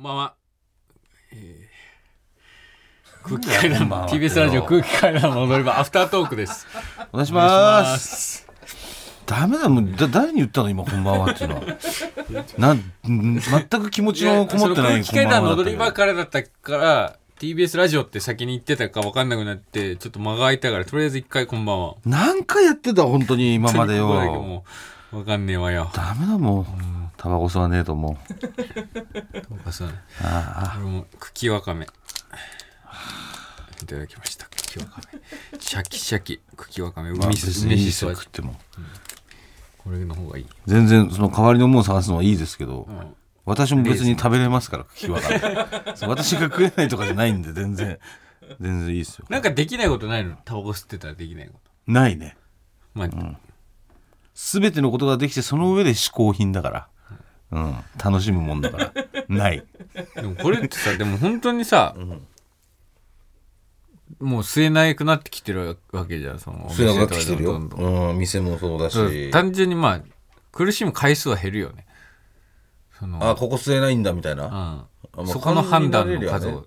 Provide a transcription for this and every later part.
んばんは。えー空気階段 TBS ラジオ空気階段の踊り場アフタートークです。お願いしま。ますダメだもんだ誰に言ったの今こんばんはっていうのは。なんん全く気持ちのこもってない空気階段の踊り場からだったから TBS ラジオって先に言ってたか分かんなくなってちょっと間が空いたからとりあえず一回こんばんは。何回やってた本当に今までここだけよ。もう分かんねえわよ。ダメだもう。タバコ吸わねえと思う。そうかそうねあ俺も茎わかめ。いただきました。茎わかめ。シャキシャキ。茎わかめ。あ。まあ梅し梅別にいいですしそ味よ食っても。これの方がいい。全然その代わりのものを探すのはいいですけど、ん私も別に食べれますから茎はそう私が食えないとかじゃないんで全然全然いいですよなんかできないことないの？タバコ吸ってたらできないこと。ないねまあ、全てのことができてその上で嗜好品だからうん。楽しむもんだから。ない。でもこれってさ、でも本当にさ、もう吸えなくなってきてるわけじゃん、その。それが来てるよお店とかでもどんどん。うん店もそうだし。単純にまあ、苦しむ回数は減るよね。その、あここ吸えないんだみたいな。うん。そこの判断の数を。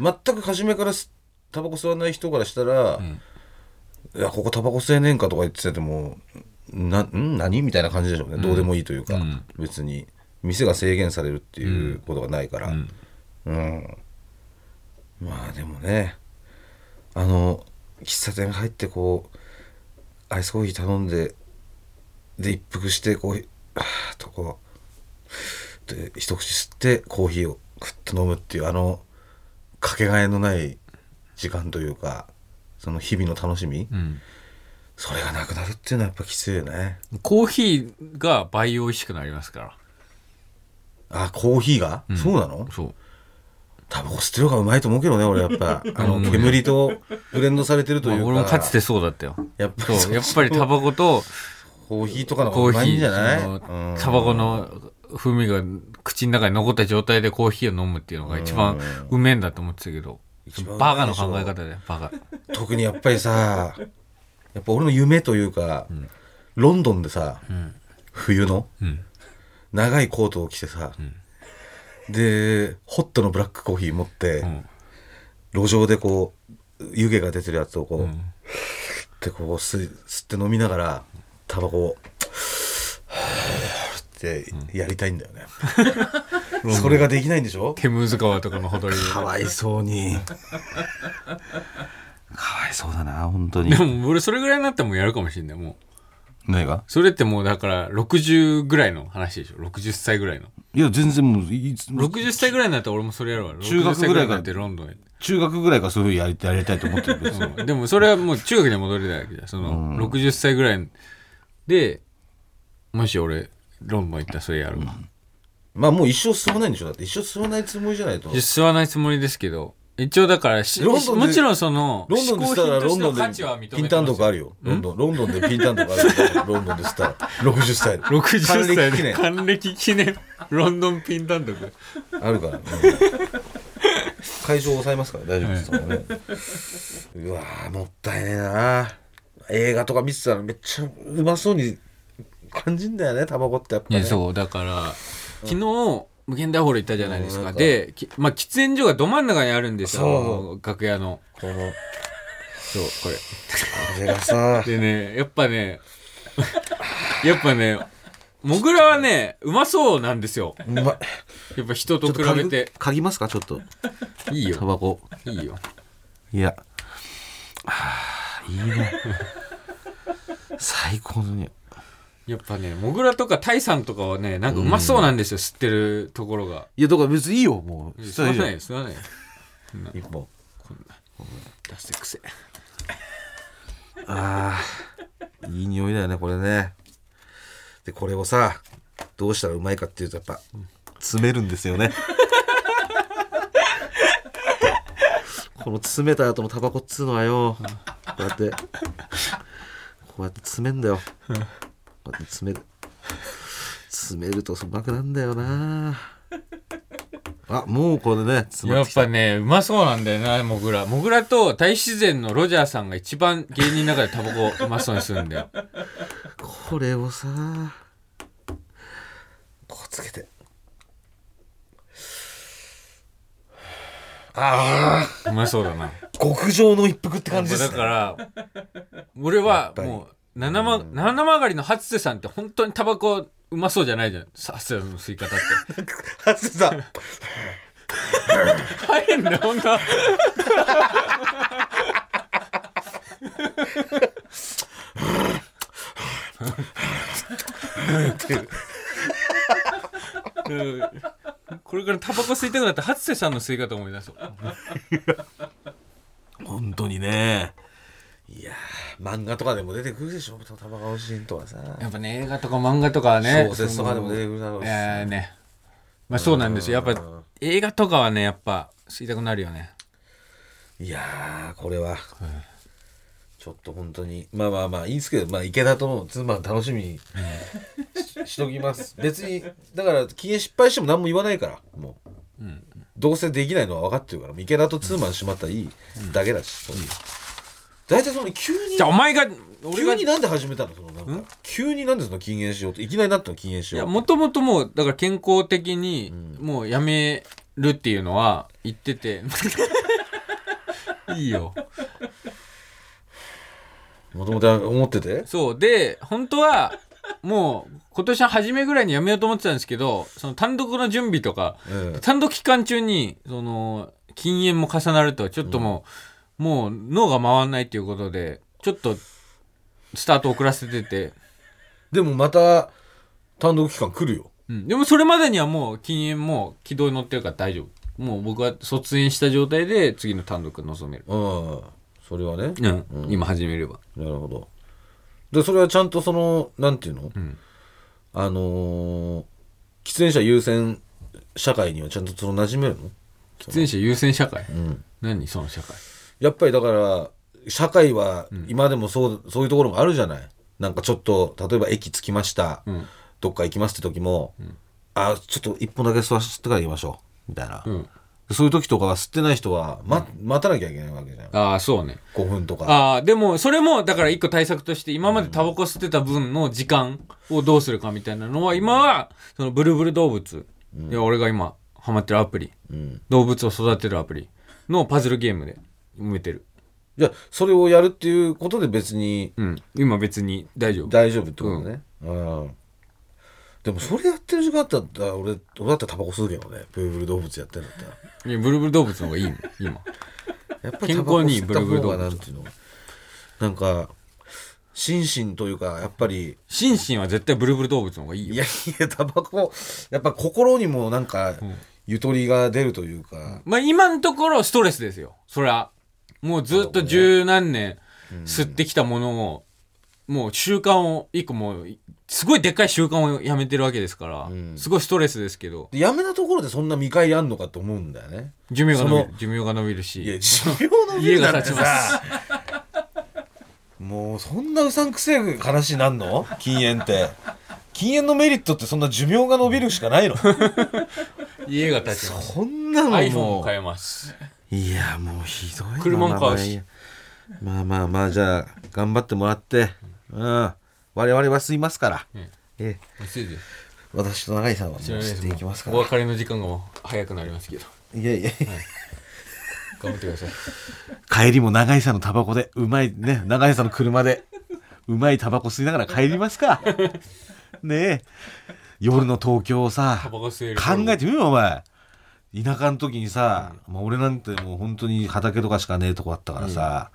全く初めからすタバコ吸わない人からしたら、ん。いやここタバコ吸えねえんかとか言っててもなん？何？みたいな感じでしょうね、どうでもいいというか、うん。別に。店が制限されるっていうことがないから。うん。うん、まあでもね。あの喫茶店入ってこうアイスコーヒー頼んでで一服してこうあとこうで一口吸ってコーヒーをクッと飲むっていうあのかけがえのない時間というかその日々の楽しみ、うんそれがなくなるっていうのはやっぱきついよね。コーヒーが倍美味しくなりますから。あコーヒーが、ん。そうなの？そう。タバコ吸ってる方がうまいと思うけどね俺やっぱ。あの煙とブレンドされてるというか、まあ俺もかつてそうだったよ。やっぱそう、やっぱりタバコとコーヒーとかの方がうまコーヒー、いんじゃない？タバコの風味が口の中に残った状態でコーヒーを飲むっていうのが一番うめえんだと思ってたけど、一番うまバカのいでしょ。考え方だよ、バカ。特にやっぱりさやっぱ俺の夢というか、ロンドンでさ、冬のうん。長いコートを着てさ、でホットのブラックコーヒー持って、ん路上でこう湯気が出てるやつをこう、んってこう吸って飲みながらタバコをってやりたいんだよね、それができないんでしょ？テムズ川とかのほとりで。かわいそうにかわいそうだな本当にでも俺それぐらいになったらもうやるかもしれない、もう。何が？それってもうだから60ぐらいの話でしょ ?60 歳ぐらいの。いや全然もういつ60歳ぐらいになったら俺もそれやるわ。中学60歳ぐらいからってロンドンへ。中学ぐらいからそういうやりやりたいと思ってるけどうんでもそれはもう中学に戻りたいわけじゃん。その、60歳ぐらいで、もし俺、ロンドン行ったらそれやるわ。まあもう一生吸わないんでしょだって一生吸わないつもりじゃないといや吸わないつもりですけど、一応だからし、ロンドンでもちろんその、ロンドンでしたらロンドンでピンタンとかあるよ。ロンドンロンドンでピンタンとかあるよ。ロンドンでしたら。60歳で60歳で。還暦記念還暦記念。ロンドンピンタンとか。あるから、うん会場を抑えますから大丈夫です、もんね。うわーもったいねえな。映画とか見てたらめっちゃうまそうに感じんだよねタバコってやっぱね。そうだから昨日無限大ホール行ったじゃないですか。できまあ喫煙所がど真ん中にあるんですよ楽屋の。この。そうこれ。あれがさでねやっぱね やっぱねモグラはねうまそうなんですよ。うま。いやっぱ人と比べ嗅てぎ嗅ぎますか？ちょっと。いいよ。タバコ。いいよ。いや。はあいいね。最高のねやっぱねモグラとかタイさんとかはねなんかうまそうなんですよ、吸ってるところが。いやだから別にいいよもう。吸わないよ吸わない。よ 一本。出せくせ。ああいい匂いだよねこれね。でこれをさどうしたらうまいかっていうとやっぱ詰めるんですよね。この詰めた後のタバコっつうのはよ。こうやって。こうやって詰めんだよ詰める詰めるとうまくなんだよな。あもうこれねやっぱねうまそうなんだよなモグラモグラと大自然のロジャーさんが一番芸人の中でタバコうまそうにするんだよ。これをさこうつけて。ああうまそうだな。極上の一服って感じですだねから俺はもう七曲七曲がりの初瀬さんって本当にタバコうまそうじゃないじゃん。初瀬さんの吸い方って。初瀬さん。入んだよほんと。うん。これからタバコ吸いたくなったら初瀬さんの吸い方思い出そう本当にねいやー漫画とかでも出てくるでしょ。タバコシーンとかさ。やっぱね映画とか漫画とかはね小説とかでも出てくるだろうし。いやーね。まあそうなんですよ。やっぱ映画とかはねやっぱ吸いたくなるよね。いやーこれは。ちょっと本当に。まあまあまあいいですけどまあ池田との妻楽しみにししときます。別にだから禁煙失敗しても何も言わないからもう、どうせできないのは分かってるから池田とツーマンしまったらいいだけだし、大体その急にじゃあお前が俺が急になんで始めたの？そのなんか急になんでその禁煙しよう？っていきなりなったの禁煙しいやようもともともうだから健康的にもうやめるっていうのは言ってて。いいよ。もともと思ってて？そう。で本当はもう今年の初めぐらいにやめようと思ってたんですけどその単独の準備とか、うん単独期間中にその禁煙も重なるとちょっともう、もう脳が回らないっていうことでちょっとスタート遅らせてて、でもまた単独期間来るよ。うん、でもそれまでにはもう禁煙も軌道に乗ってるから大丈夫。もう僕は卒園した状態で次の単独臨める、うんそれはね。うん。今始めれば。なるほど。でそれはちゃんとそのなんていうの、ん。あのー喫煙者優先社会にはちゃんとその馴染めるの？喫煙者優先社会、ん。何その社会？やっぱりだから社会は今でもそう,、そういうところもあるじゃない。なんかちょっと例えば駅着きました、ん。どっか行きますって時も、あちょっと一本だけ吸わせてから行きましょう。みたいな、ん。そういう時とかは吸ってない人は、ま待たなきゃいけないわけじゃん。ああそうね。5分とか。ああでもそれもだから一個対策として今までタバコ吸ってた分の時間をどうするかみたいなのは今はそのブルブル動物、いや俺が今ハマってるアプリ。うん。動物を育てるアプリのパズルゲームで埋めてる。じゃあそれをやるっていうことで別にうん。今別に大丈夫。大丈夫ってことね、うん。でもそれやってる時間だったら俺俺だったらタバコ吸うけどね。ブルブル動物やってんだったら。いやブルブル動物の方がいいの今。やっぱり健タバコ康に吸った方ブルブル動物。がなんていうの？なんか心身というかやっぱり心身は絶対ブルブル動物の方がいいよ。いやいやタバコやっぱ心にもなんかゆとりが出るというか、まあ今のところストレスですよ。そりゃもうずっと十何年吸ってきたものをもう習慣を一個もうすごいでっかい習慣をやめてるわけですから、ん。すごいストレスですけど。でやめたところでそんな見返りあんのかと思うんだよね。寿命が伸びそる寿命が伸びるし。いや寿命の家がなんて建ちます。さもうそんなうさんくせえ話になんの？禁煙って。禁煙のメリットってそんな寿命が伸びるしかないの？家が建ちます。そんなの iPhone もう。も買えますいやもうひどいな。車も買うし。まあまあまあじゃあ頑張ってもらって。うん。我々は吸いますから、ん。ええ。私と永井さんはもう吸っていきますから。お別れの時間が早くなりますけど。いやいや頑張ってください。帰りも永井さんのタバコでうまいね永井さんの車でうまいタバコ吸いながら帰りますか。ねえ。夜の東京をさ考えてみろよお前田舎の時にさ、まあ、俺なんてもう本当に畑とかしかねえとこあったからさ、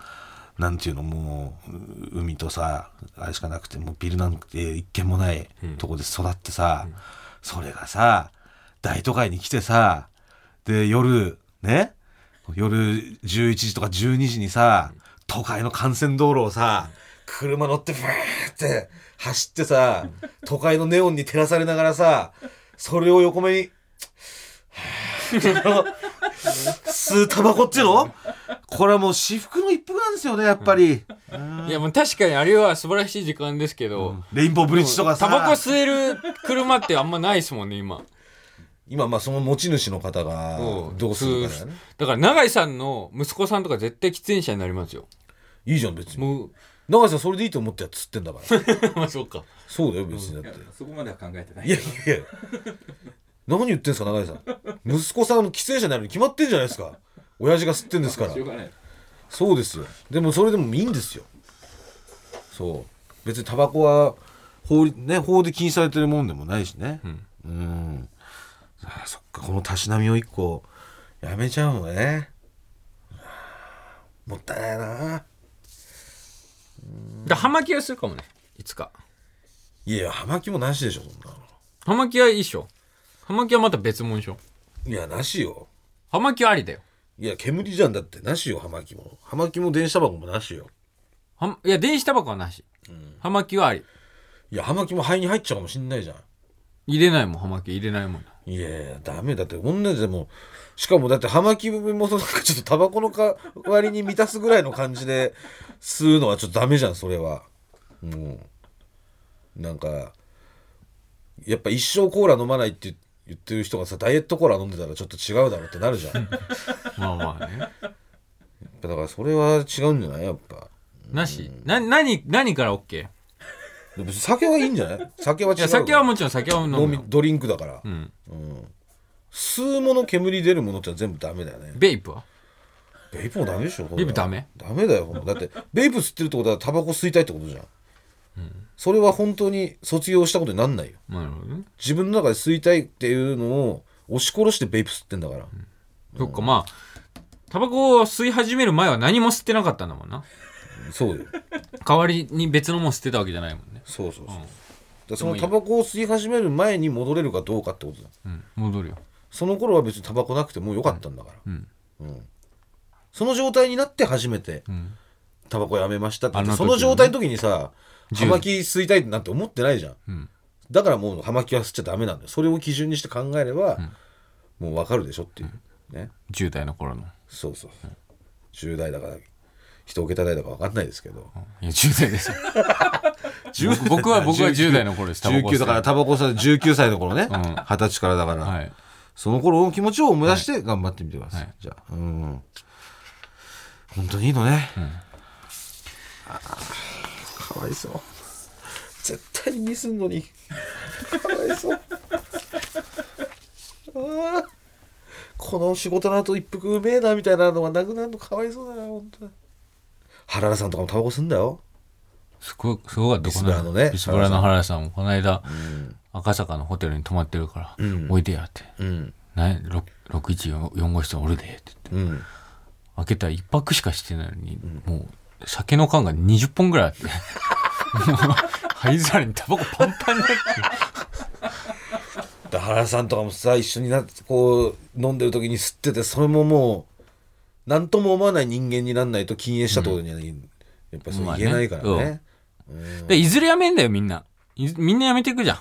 なんていうのもうう海とさあれしかなくてもうビルなんて一軒もないとこで育ってさ、それがさ大都会に来てさで夜ね夜11時とか12時にさ都会の幹線道路をさ車乗ってブーって走ってさ都会のネオンに照らされながらさそれを横目に吸うタバコっていうの？これはもう至福の一服なんですよねやっぱり、いやもう確かにあれは素晴らしい時間ですけど、レインボーブリッジとかさ。タバコ吸える車ってあんまないですもんね今。今まあその持ち主の方がどうするかだよね。だから永井さんの息子さんとか絶対喫煙者になりますよいいじゃん別に。もう。永井さんそれでいいと思ってやつってんだから。まあそうか。そうだよ別にだって。そこまでは考えてないいやいやいや何言ってんすか永井さん。息子さんの喫煙者になるに決まってんじゃないですか。親父が吸ってんですから。そうですよ。でもそれでもいいんですよ。そう。別にタバコは法律ね法で禁止されてるもんでもないしね。うん。あそっか。このたしなみを一個。やめちゃうのね。もったいないな。で葉巻はするかもね。いつか。いやいや葉巻もなしでしょそんなの。葉巻はいいっしょ葉巻はまた別物でしょ？いやなしよ。葉巻はありだよ。いや煙じゃんだって。なしよ葉巻も。葉巻も電子タバコもなしよ。はいや電子タバコはなし、葉巻はあり。いや葉巻も肺に入っちゃうかもしんないじゃん。入れないもん葉巻入れないもんいやいやダメだって。同じでもしかもだって葉巻もなんかちょっとタバコの代わりに満たすぐらいの感じで吸うのはちょっとダメじゃんそれは。もうなんかやっぱ一生コーラ飲まないって言ってる人がさダイエットコーラ飲んでたらちょっと違うだろうってなるじゃん。や っまあまあね。ぱだからそれは違うんじゃない？やっぱ。なし。な何何から OK いでに酒はいいんじゃない？酒は違うや酒はもちろん酒は飲む。よ飲みドリンクだから、うん。吸うもの煙出るものって全部ダメだよね。ベイプは？ベイプもダメでしょベイプダメ？ダメだよほんとだってベイプ吸ってるってことはタバコ吸いたいってことじゃん、それは本当に卒業したことになんないよ。なるほどね。自分の中で吸いたいっていうのを押し殺してベイプ吸ってんだから、そっかまあタバコを吸い始める前は何も吸ってなかったんだもんな。そうよ。代わりに別のもん吸ってたわけじゃないもんね。そうそうそう、だからそのタバコを吸い始める前に戻れるかどうかってことだ。うん。戻るよ。その頃は別にタバコなくてもよかったんだから、ん。うん。その状態になって初めてん。タバコやめましたってあの時その状態の時にさ10葉巻吸いたいなんて思ってないじゃん、ん。だからもう葉巻は吸っちゃダメなんだよ。それを基準にして考えれば、もう分かるでしょっていう、ね。10代の頃の。そうそうそう。10代だから一桁代だか分かんないですけど、いや10代ですよ。僕僕は僕は10代の頃です。タバコ吸って19だからタバコ吸って19歳の頃ね。ん。二十、歳からだから、はい。その頃の気持ちを思い出して頑張ってみてください、はい。じゃあ。うん。本当にいいのね、あーかわいそう。絶対にミスんのに。かわいそう。あー。この仕事の後一服うめえなみたいなのがなくなるの。かわいそうだな本当に。原田さんとかもタバコ吸んだよ。すごいすごかった。ビスブラのねビスブラの原田さんもこの間、赤坂のホテルに泊まってるから、おいでやって。うん。ね614号室におるでって言って。うん。開けたら一泊しかしてないのに、もう酒の缶が20本ぐらいあって。灰皿にタバコパンパンになって。だ原さんとかもさ一緒になってこう飲んでる時に吸っててそれももう何とも思わない人間になんないと禁煙したってことには、やっぱそう言えないからね,、でいずれやめんだよみんな。いみんなやめていくじゃ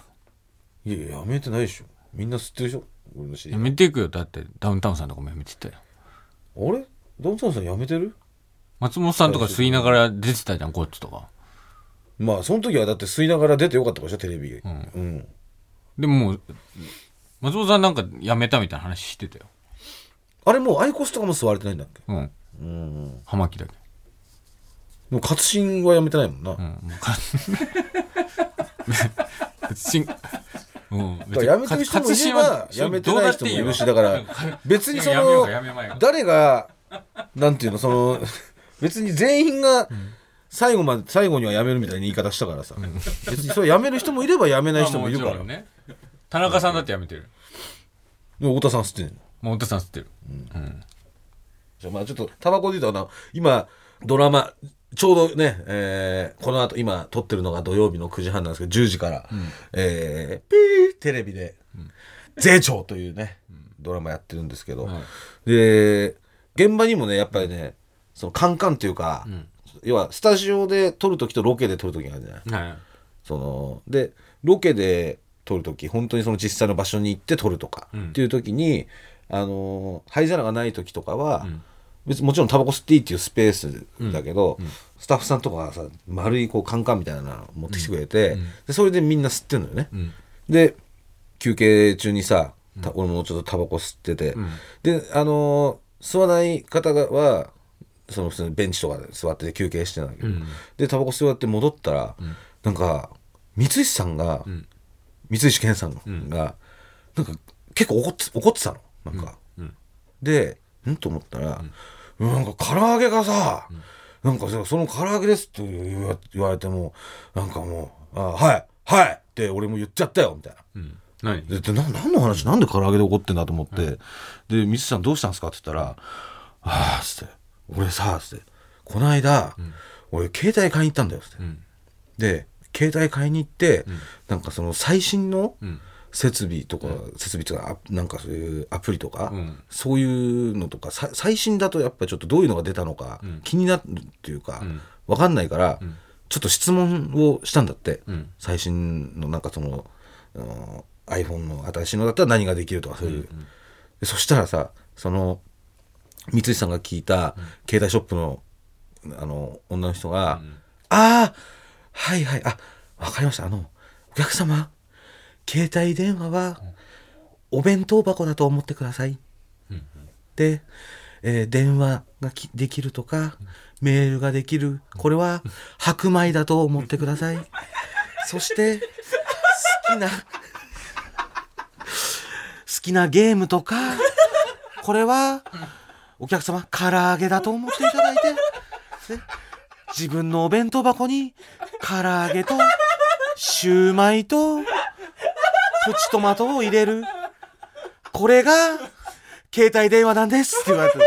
ん。いやいややめてないでしょ。みんな吸ってるでしょ。俺のやめていくよ。だってダウンタウンさんとかもやめてたよ。あれ？ドンソンさんやめてる？松本さんとか吸いながら出てたじゃんゴッツとか。まあその時はだって吸いながら出てよかったでしょテレビ。うん、でももう松本さんなんかやめたみたいな話してたよ。あれもうアイコスとかも吸われてないんだっけ？うん。うん。葉巻だけ。もう活心はやめてないもんな、うんもうか 別にうんだからやめてる人もいればやめてない人もいるしだから別にその誰がなんていうのその別に全員が最後まで最後にはやめるみたいな言い方したからさ。別にそれやめる人もいればやめない人もいるから。ね。田中さんだってやめてる。でも太田さん吸ってんの。もう太田さん吸ってる。じゃあまあちょっとタバコで言うと今ドラマちょうどね、えーこの後今撮ってるのが土曜日の9時半なんですけど10時から、えーピーテレビで「税調」というね、ドラマやってるんですけど、はい。で現場にもねやっぱりねそのカンカンっていうか、要はスタジオで撮る時とロケで撮る時があるじゃない。はい。そのでロケで撮る時本当にその実際の場所に行って撮るとか、うん。っていう時にあの灰皿がない時とかは、ん。別にもちろんタバコ吸っていいっていうスペースだけど、うん。スタッフさんとかがさ丸いこうカンカンみたいなの持ってきてくれて、うん。でそれでみんな吸ってんのよね、うん。で休憩中にさた俺もちょっとタバコ吸ってて、うん。であのー吸わない方がはその普通にベンチとかで座って休憩してたんだけど、うん。でタバコ吸わって戻ったら、なんか三石さんが、ん。三石健さんが、なんか結構怒って怒ってたの。なんか、うん。でん？と思ったら、うん。なんか唐揚げがさ、なんかさその唐揚げですって言わ言われてもなんかもう「あはいはい」って俺も言っちゃったよみたいな。うん。何？ででな何の話？なんで唐揚げで怒ってんだと思って、で「ミスさんどうしたんですか?」って言ったら「ああ」っつって「俺さ」っつって「この間、俺携帯買いに行ったんだよ」っつって、ん。で携帯買いに行って、なんかその最新のん。設備とか、設備とかあなんかそういうアプリとか、うん。そういうのとかさ最新だとやっぱりちょっとどういうのが出たのか気になるっていうか、ん。わかんないから、ちょっと質問をしたんだって、ん。最新のなんかその、iPhone の新しいのだったら何ができるとかそういう、でそしたらさその三石さんが聞いた携帯ショップのあの女の人が「ああはいはいあわかりました。あのお客様携帯電話はお弁当箱だと思ってください」で、えー電話がきできるとか、メールができるこれは白米だと思ってください。そして好きな好きなゲームとかこれはお客様唐揚げだと思っていただいて、ね。自分のお弁当箱に唐揚げとシューマイとプチトマトを入れる。これが携帯電話なんですって言われて。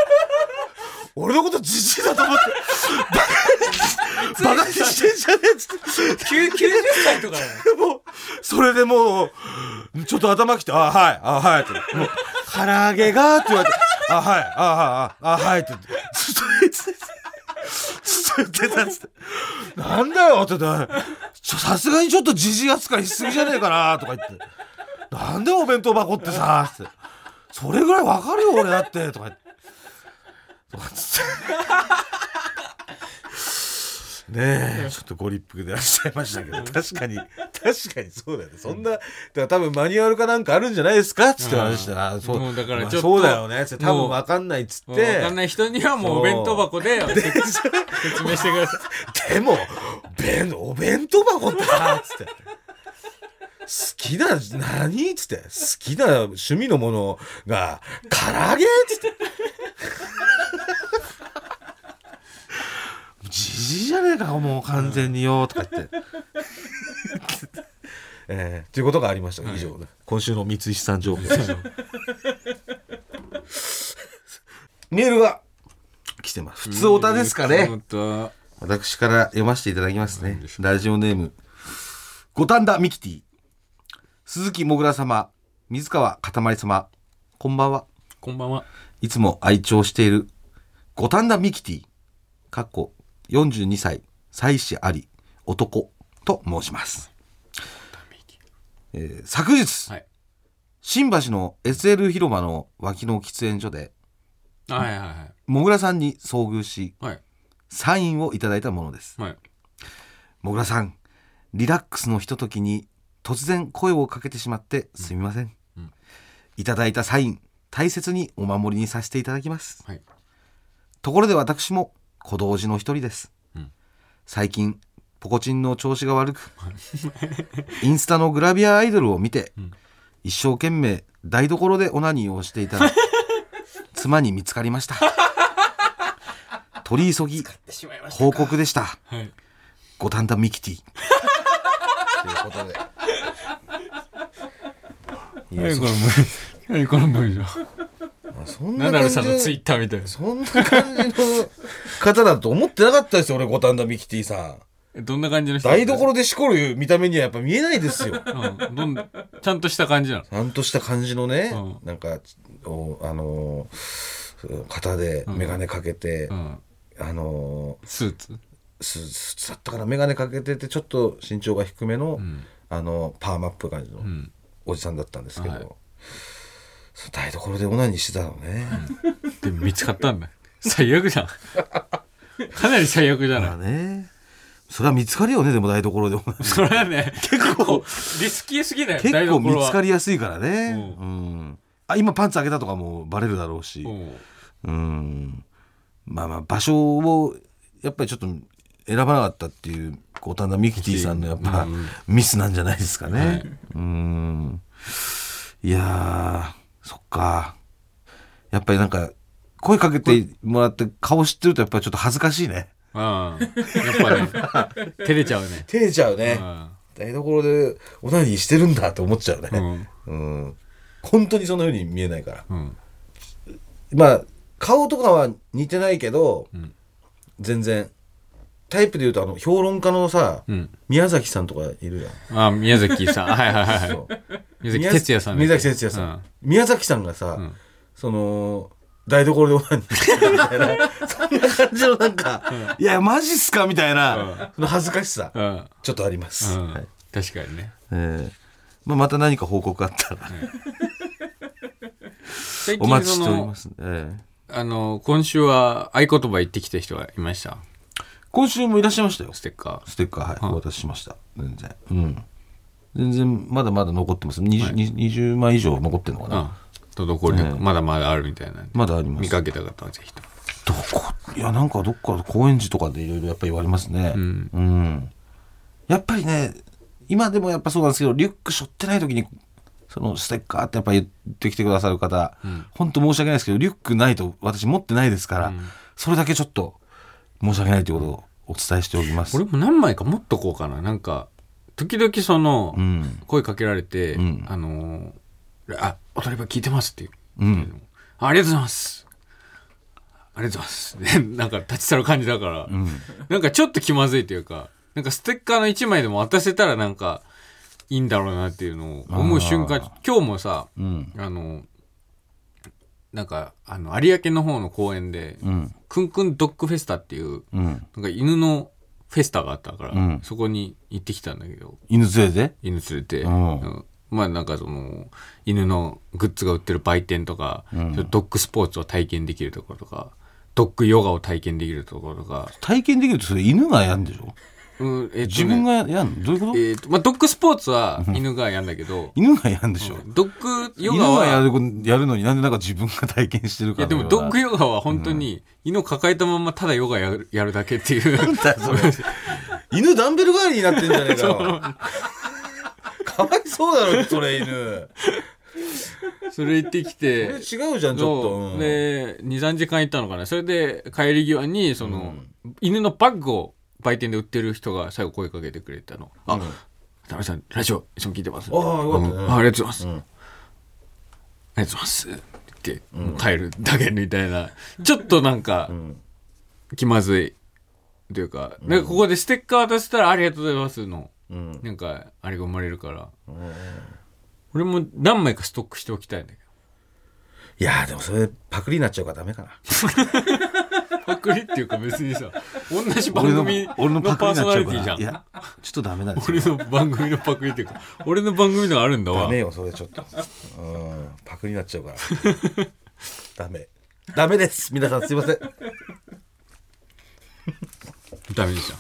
俺のことじじいだと思って。バカにしてんじゃねえっつって。90歳とかもう、それでもう、ちょっと頭きて、あ、はい、あ、はい、って。もう、唐揚げが、って言われて、あ、はい、あ、あ、あ、あ、はい、って。ずっと言ってた。ずっと言ってたっつって。なんだよって言って、さすがにちょっとじじ扱いしすぎじゃねえかな、とか言って。なんでお弁当箱ってさ、つって。それぐらいわかるよ、俺だって、とか言って。とかつって。ねえ、ちょっとご立腹でいらっしゃいましたけど、確かに、確かにそうだよね。そんな、だから多分マニュアルかなんかあるんじゃないですか？つって話して、あそうだからまあちょっとそうだよね。つって多分わかんないっつっもう分かんて。ない人にはもうお弁当箱 で説説明してくださいでも、弁、お弁当箱ってさ、つって。好きな、何つって。好きな趣味のものが、唐揚げつって。じじいじゃねえか、もう完全によ、とか言って。えー、ということがありました。以上、今週の三石さん情報です。メールが来てます。普通オタですかね。私から読ませていただきますね。ラジオネーム、五反田ミキティ。鈴木もぐら様、水川かたまり様、こんばんは。こんばんはいつも愛聴している五反田ミキティ、かっこ42歳、妻子あり、男と申します。えー昨日、はい新橋の SL 広場の脇の喫煙所で、はいはいはいもぐらさんに遭遇し、はいサインをいただいたものです。はいもぐらさん、リラックスのひとときに突然声をかけてしまってすみません。うんいただいたサイン、大切にお守りにさせていただきます。はいところで私も小同時の一人です。うん最近、ポコチンの調子が悪く、インスタのグラビアアイドルを見て、ん一生懸命台所でオナニーをしていたら、妻に見つかりました。取り急ぎ報告でした。はい五反田ミキティ。ということで。いやそ何この文何この文章そんナダルさんのツイッッターみたいなそんな感じの方だと思ってなかったですよ、俺、五反田ミキティさん。どんな感じの人台所でしこる見た目にはやっぱ見えないですよ。うんどんちゃんとした感じなのちゃんとした感じのね、うなんか、おあのー、方で眼鏡かけて、うんあのスーツススーツだったかな眼鏡かけててちょっと身長が低めの、んあのパーマップ感じのんおじさんだったんですけど、はい台所でオナニーしてたのね、で見つかったんだ。最悪じゃん。かなり最悪じゃまあないね。それは見つかるよねでも台所でオナニー。それはね結構。リスキーすぎない？結構見つかりりやすいからね、うん。あ今パンツ開けたとかもバレるだろうし、うん。まあまあ場所をやっぱりちょっと選ばなかったっていう五反田ミキティさんのやっぱ、うん。ミスなんじゃないですかね、はい。うん。いやーそっか。やっぱりなんか声かけてもらって顔知ってるとやっぱりちょっと恥ずかしいね。うん。やっぱね 照れちゃうね。照れちゃうね。うん。台所でオナニーしてるんだって思っちゃうね。うん。うん、本当にそんな風に見えないから。うん。まあ顔とかは似てないけど、ん。全然。タイプで言うとあの評論家のさ、うん。宮崎さんとかいるじゃん。あ宮崎さん。はいはいはい宮崎哲也さん宮崎哲也さん、うん。宮崎さんがさ、ん。その台所でオナニーしてるみたいな。そんな感じのなんか、いやマジっすかみたいな、その恥ずかしさ、うん。ちょっとあります、うん。はい。確かにね。ええ。まあ、また何か報告あったら、最お待ちしております、ええ。あの今週は合言葉言ってきた人がいました？今週もいらっしゃいましたよ。ステッカステッカーはい、はいお渡ししました。全然。うん全然まだまだ残ってます。20,、20枚以上残ってるのかな、滞りなくまだまだあるみたいなまだあります。見かけた方はぜひと。どこ？いやなんかどっか高円寺とかでいろいろやっぱり言われますね。ん。うん。やっぱりね今でもやっぱそうなんですけどリュック背負ってない時にそのステッカーってやっぱ言ってきてくださる方、本当申し訳ないですけどリュックないと私持ってないですから、それだけちょっと申し訳ないということをお伝えしておきます。俺も何枚か持っとこうかな。なんか時々その、うん。声かけられて、ん。あのーあ踊り場聞いてますっていう、うん。あありがとうございます。ありがとうございます。で なんか立ち去る感じだから、なんかちょっと気まずいというかなんかステッカーの1枚でも渡せたらなんかいいんだろうなっていうのを思う瞬間今日もさ、うん。あのなんかあの有明の方の公園で、うん。クンクンドッグフェスタっていううん。なんか犬のフェスタがあったから、うん。そこに行ってきたんだけど。犬連れで犬連れて、うん。うん。まあなんかその犬のグッズが売ってる売店とか、ドッグスポーツを体験できるところとかドッグヨガを体験できるところとか、体験できるとそれ犬がやんでしょ？うんえっとね。自分がやんの？どういうこと、えーとまあ、ドッグスポーツは犬がやんだけど、犬がやんでしょ、ドッグヨ犬ガはがやるやるのになんでなんか自分が体験してるいやかのようなでもドッグヨガは本当に犬を抱えたままただヨガやるやるだけっていう。犬ダンベル代わりになってんじゃねえか。よかわいそうだろそれ犬。それ行ってきて。違うじゃんちょっと、そう。うんで23時間行ったのかな。それで帰り際にその、犬のバッグを売店で売ってる人が最後声かけてくれたの「あうん。田辺さんラジオいつも聞いてます」ああよかったあありがとうございます、うん。ありがとうございます」って言って、帰るだけみたいな。ちょっとなんかん。気まずいというか,、なんかここでステッカー渡せたら「ありがとうございます」の。うん。なんかあれが生まれるから、俺も何枚かストックしておきたいんだけどいやーでもそれパクリになっちゃうからダメかな。パクリっていうか別にさ同じ番組俺のパクリになっちゃうかパーソナリティじゃん。らいやちょっとダメなんですよ。俺の番組のパクリっていうか俺の番組のがあるんだわ。ダメよそれちょっとうんパクリになっちゃうから。ダメ。ダメです。皆さんすいません。ダメでし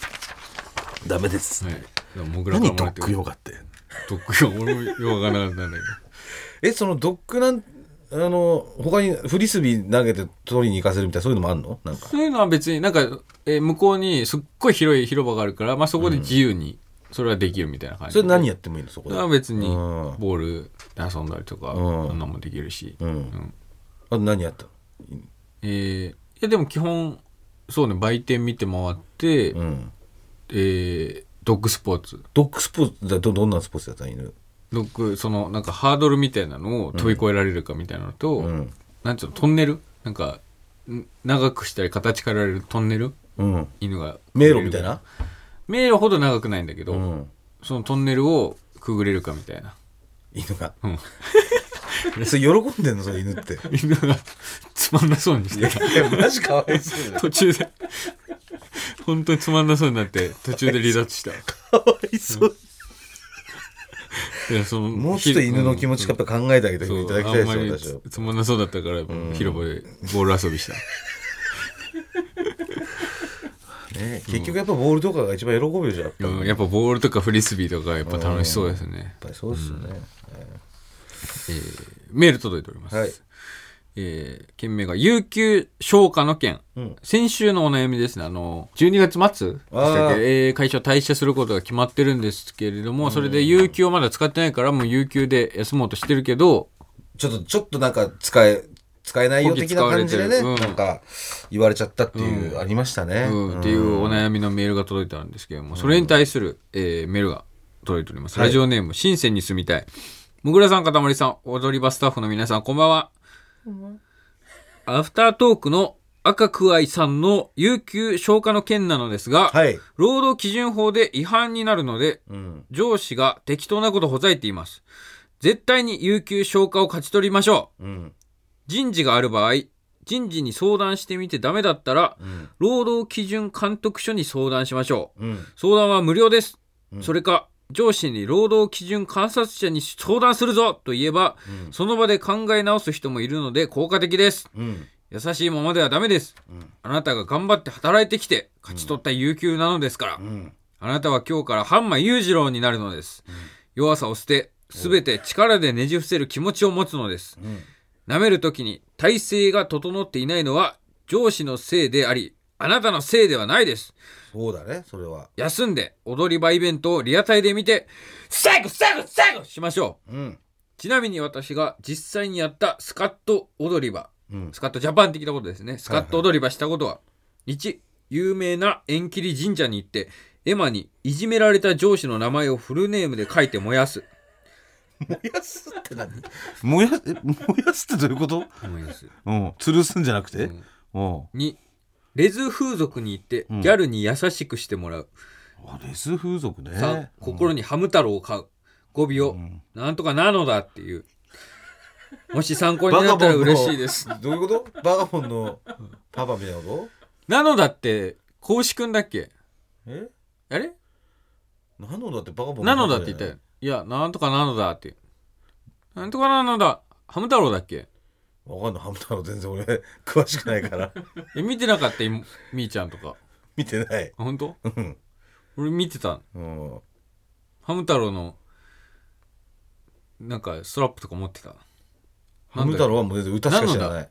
ダメです。ょはい。何ドッグヨガってドッグヨガ俺もよくわからなかったんだけえそのドッグなんあの他にフリスビー投げて取りに行かせるみたいなそういうのもあるの？なんか。どそういうのは別になんか、えー向こうにすっごい広い広場があるから、まあ、そこで自由にそれはできるみたいな感じ。それ何やってもいいのそこで？それは別にうん。ボールで遊んだりとか、うん。そんなもんできるし、うん。あと何やったの？えーいやでも基本そうね売店見て回って、うん。えードッグスポーツ。ドッグスポーツだどどんなスポーツやったの？犬ドッグそのなんかハードルみたいなのを飛び越えられるかみたいなのと、うん。なんていうのトンネル？なんかん長くしたり形変えられるトンネル？うん。犬が迷路みたいな？迷路ほど長くないんだけど、うん。そのトンネルをくぐれるかみたいな。犬が。うん。それ喜んでんの？それ犬って。犬がつまんなそうにして。たいやマジかわいそう途中で。本当につまんなそうになって途中で離脱した。かわいそういやそのもうちょっと犬の気持ちやっぱ考えてあげていただきたいですあんまりよ私はつつまんなそうだったから、広場でボール遊びしたね結局やっぱボールとかが一番喜べるじゃん。やっぱりうんやっぱボールとかフリスビーとかやっぱ楽しそうですね、やっぱりそうですよね、メール届いております、はいえー件名が有給消化の件、ん。先週のお悩みですね。あの12月末でしたっあーけ、えー会社を退社することが決まってるんですけれども、それで有給をまだ使ってないからもう有給で休もうとしてるけどちょっとちょっとなんか使え使えないよ的な感じでね、うん。なんか言われちゃったっていう、ありましたね、うん、っていうお悩みのメールが届いたんですけども、それに対する、えーメールが届いております。ラジオネーム、深センに住みたい。もぐらさん、かたまりさん、踊り場スタッフの皆さん、こんばんは。アフタートークの赤くわいさんの有給消化の件なのですが、はい、労働基準法で違反になるので、うん、上司が適当なことをほざいています。絶対に有給消化を勝ち取りましょう。うん人事がある場合、人事に相談してみてダメだったら、うん労働基準監督署に相談しましょう。うん相談は無料です。うんそれか、上司に労働基準観察者に相談するぞと言えば、うん。その場で考え直す人もいるので効果的です。うん。優しいままではダメです。うん。あなたが頑張って働いてきて勝ち取った有給なのですから、うん。あなたは今日からハンマー裕次郎になるのです。弱さを捨て、すべて力でねじ伏せる気持ちを持つのです。うん。舐めるときに体制が整っていないのは上司のせいであり、あなたのせいではないです。そうだねそれは。休んで踊り場イベントをリアタイで見て、最後最後最後しましょう。うん。ちなみに私が実際にやったスカット踊り場、うん。スカットジャパン的なことですね。スカット踊り場したことは、1、有名な縁切り神社に行って、絵馬にいじめられた上司の名前をフルネームで書いて燃やす。燃やすって何？燃やえ燃やすってどういうこと？燃やす。うん。吊るすんじゃなくて、うん。うん、2、レズ風俗に行ってギんャルに優しくしてもらう。あレス風俗ね3、心にハム太郎を買う。語尾を、なんとかなのだっていう。もし参考になったら嬉しいです。どういうこと？バガボンのパパみたいなこなのだって、公式くんだっけ？とえ？あれ？なのだってバガボンなのだって言ったよよ。いや、なんとかなのだって。なんとかなのだ。ハム太郎だっけ？わかんない。ハム太郎全然俺 詳しくないから。え、見てなかった？いみーちゃんとか。見てない。あ本当？うん。俺見てた。うん。ハム太郎の、なんかストラップとか持ってた？ハム太郎はもう全然歌しか知らなない。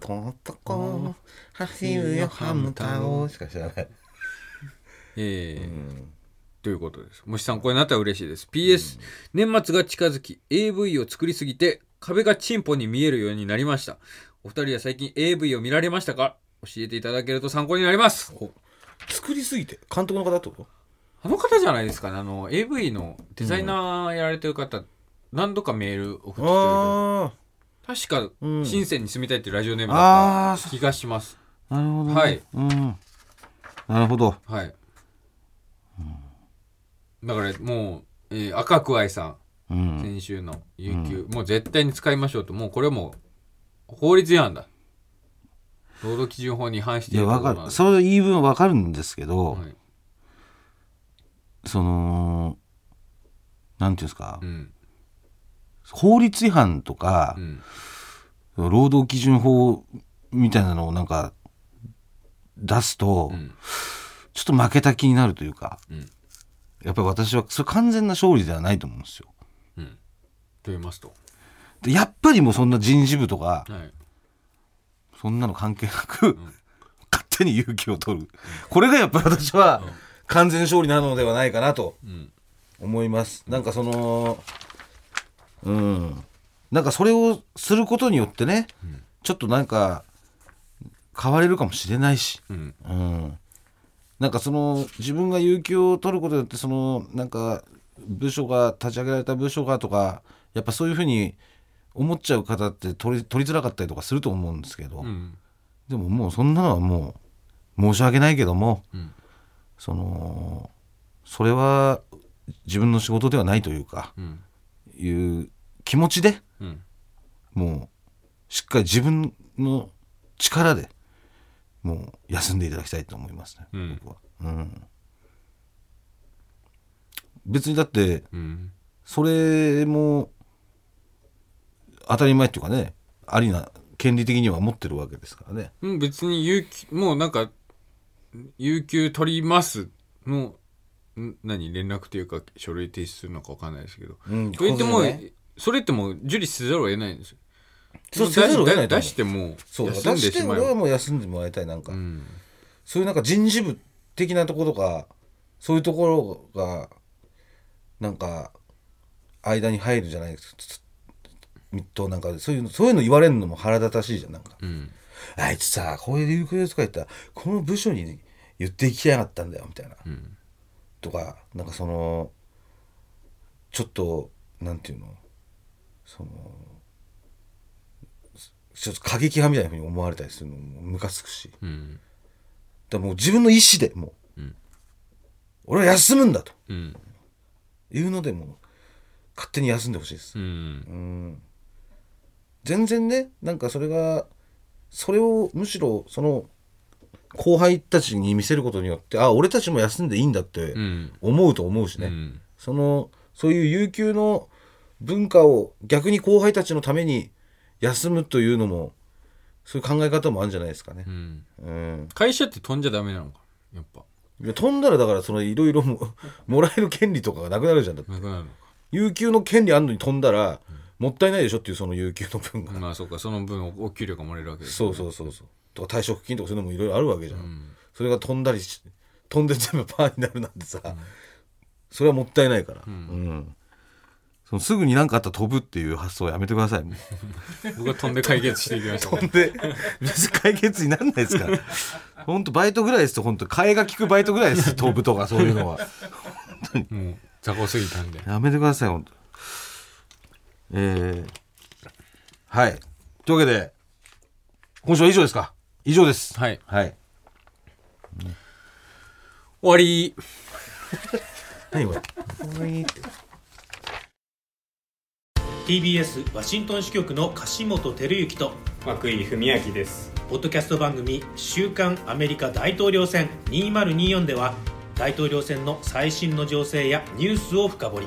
トントコン走るよハム太郎。しか知らない。ええ。ということです。もし参考になったら嬉しいです。PS、年末が近づき、AV を作りすぎて、壁がチンポに見えるようになりました。お二人は最近 AV を見られましたか？教えていただけると参考になります。お作りすぎて？監督の方ってこと？あの方じゃないですかね。あの、AV のデザイナーやられてる方、何度かメール送ってくれてあ確か、うん。深センに住みたいっていうラジオネームだった気がします。あなるほど、ね、はい。うん。なるほど。はい。だからもう、えー赤くあいさん、うん。先週の有給、もう絶対に使いましょうと、もうこれもう法律違反だ。労働基準法に違反していいやわかる。その言い分はわかるんですけど、はい。そのなんていうんですか、うん。法律違反とかう、ん。労働基準法みたいなのをなんか出すと、うん。ちょっと負けた気になるというか、うん。やっぱり私はそれ完全な勝利ではないと思うんですよ。と言いますと、でやっぱりもうそんな人事部とかはいそんなの関係なく、勝手に勇気を取るこれがやっぱり私は完全勝利なのではないかなと思います。なんかそのうんなんかそれをすることによってね、ちょっとなんか変われるかもしれないし、うんうん、なんかその自分が有給を取ることによってそのなんか部署が立ち上げられた部署がとかやっぱそういうふうに思っちゃう方って取り取りづらかったりとかすると思うんですけど、うん。でももうそんなのはもう申し訳ないけども、うん。そのそれは自分の仕事ではないというかうん。いう気持ちでうん。もうしっかり自分の力でもう休んでいただきたいと思いますね、うん。僕は。うん。別にだってうん。それも当たり前っていうかねありな権利的には持ってるわけですからね。うん別に有給もうなんか有給取りますのん何連絡というか書類提出するのか分かんないですけど、うんそれってもう、ね。それってもう受理せざるを得ないんですよ。そうもせざるを得ない出出してもそう出して俺はもう休んでもらいたいなんか、うん。そういうなんか人事部的なところとかそういうところがなんか間に入るじゃないですかとなんかそういうのそういうの言われるのも腹立たしいじゃんなんか、うん。あいつさこういう有給使ったらこの部署に言ってきやがったんだよみたいな、ん。とかなんかそのちょっとなんていうの？そのちょっと過激派みたいなふうに思われたりするのもムカつくし。うん。だもう自分の意思でもう、うん。俺は休むんだと。うん。いうのでもう勝手に休んでほしいです。う、ん。うん全然ねなんかそれがそれをむしろその後輩たちに見せることによってあ俺たちも休んでいいんだってうん。思うと思うしね、うん。そのそういう有給の文化を逆に後輩たちのために休むというのもそういう考え方もあるんじゃないですかね。う。ん。うん、会社って飛んじゃダメなのかやっぱ。いや飛んだらだからそのいろいろももらえる権利とかがなくなるじゃんだって。なくなるのか。有給の権利あんのに飛んだらもったいないでしょっていうその有給の分が、まあそうか。その分お給料がもらえるわけですそうそうそうそう。とか退職金とかそういうのもいろいろあるわけじゃん、ん。それが飛んだりし飛んで全部パーになるなんてさ、それはもったいないから、うん。そのすぐに何かあったら飛ぶっていう発想やめてください。も う僕は飛んで解決していきましょう飛んで別に解決になんないですから。本当バイトぐらいですよ本当替えが利くバイトぐらいです飛ぶとかそういうのは。もう雑魚すぎたんで。やめてください本当えー、はい。というわけで今週は以上ですか？以上です。はい。はい。終わり。何これ？TBS ワシントン支局の樫本照之と涌井文明です。ポッドキャスト番組「週刊アメリカ大統領選2024」では大統領選の最新の情勢やニュースを深掘り